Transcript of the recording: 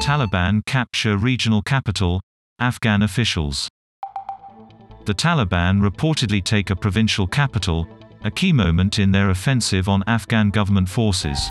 Taliban capture regional capital, Afghan officials. The Taliban reportedly take a provincial capital, a key moment in their offensive on Afghan government forces.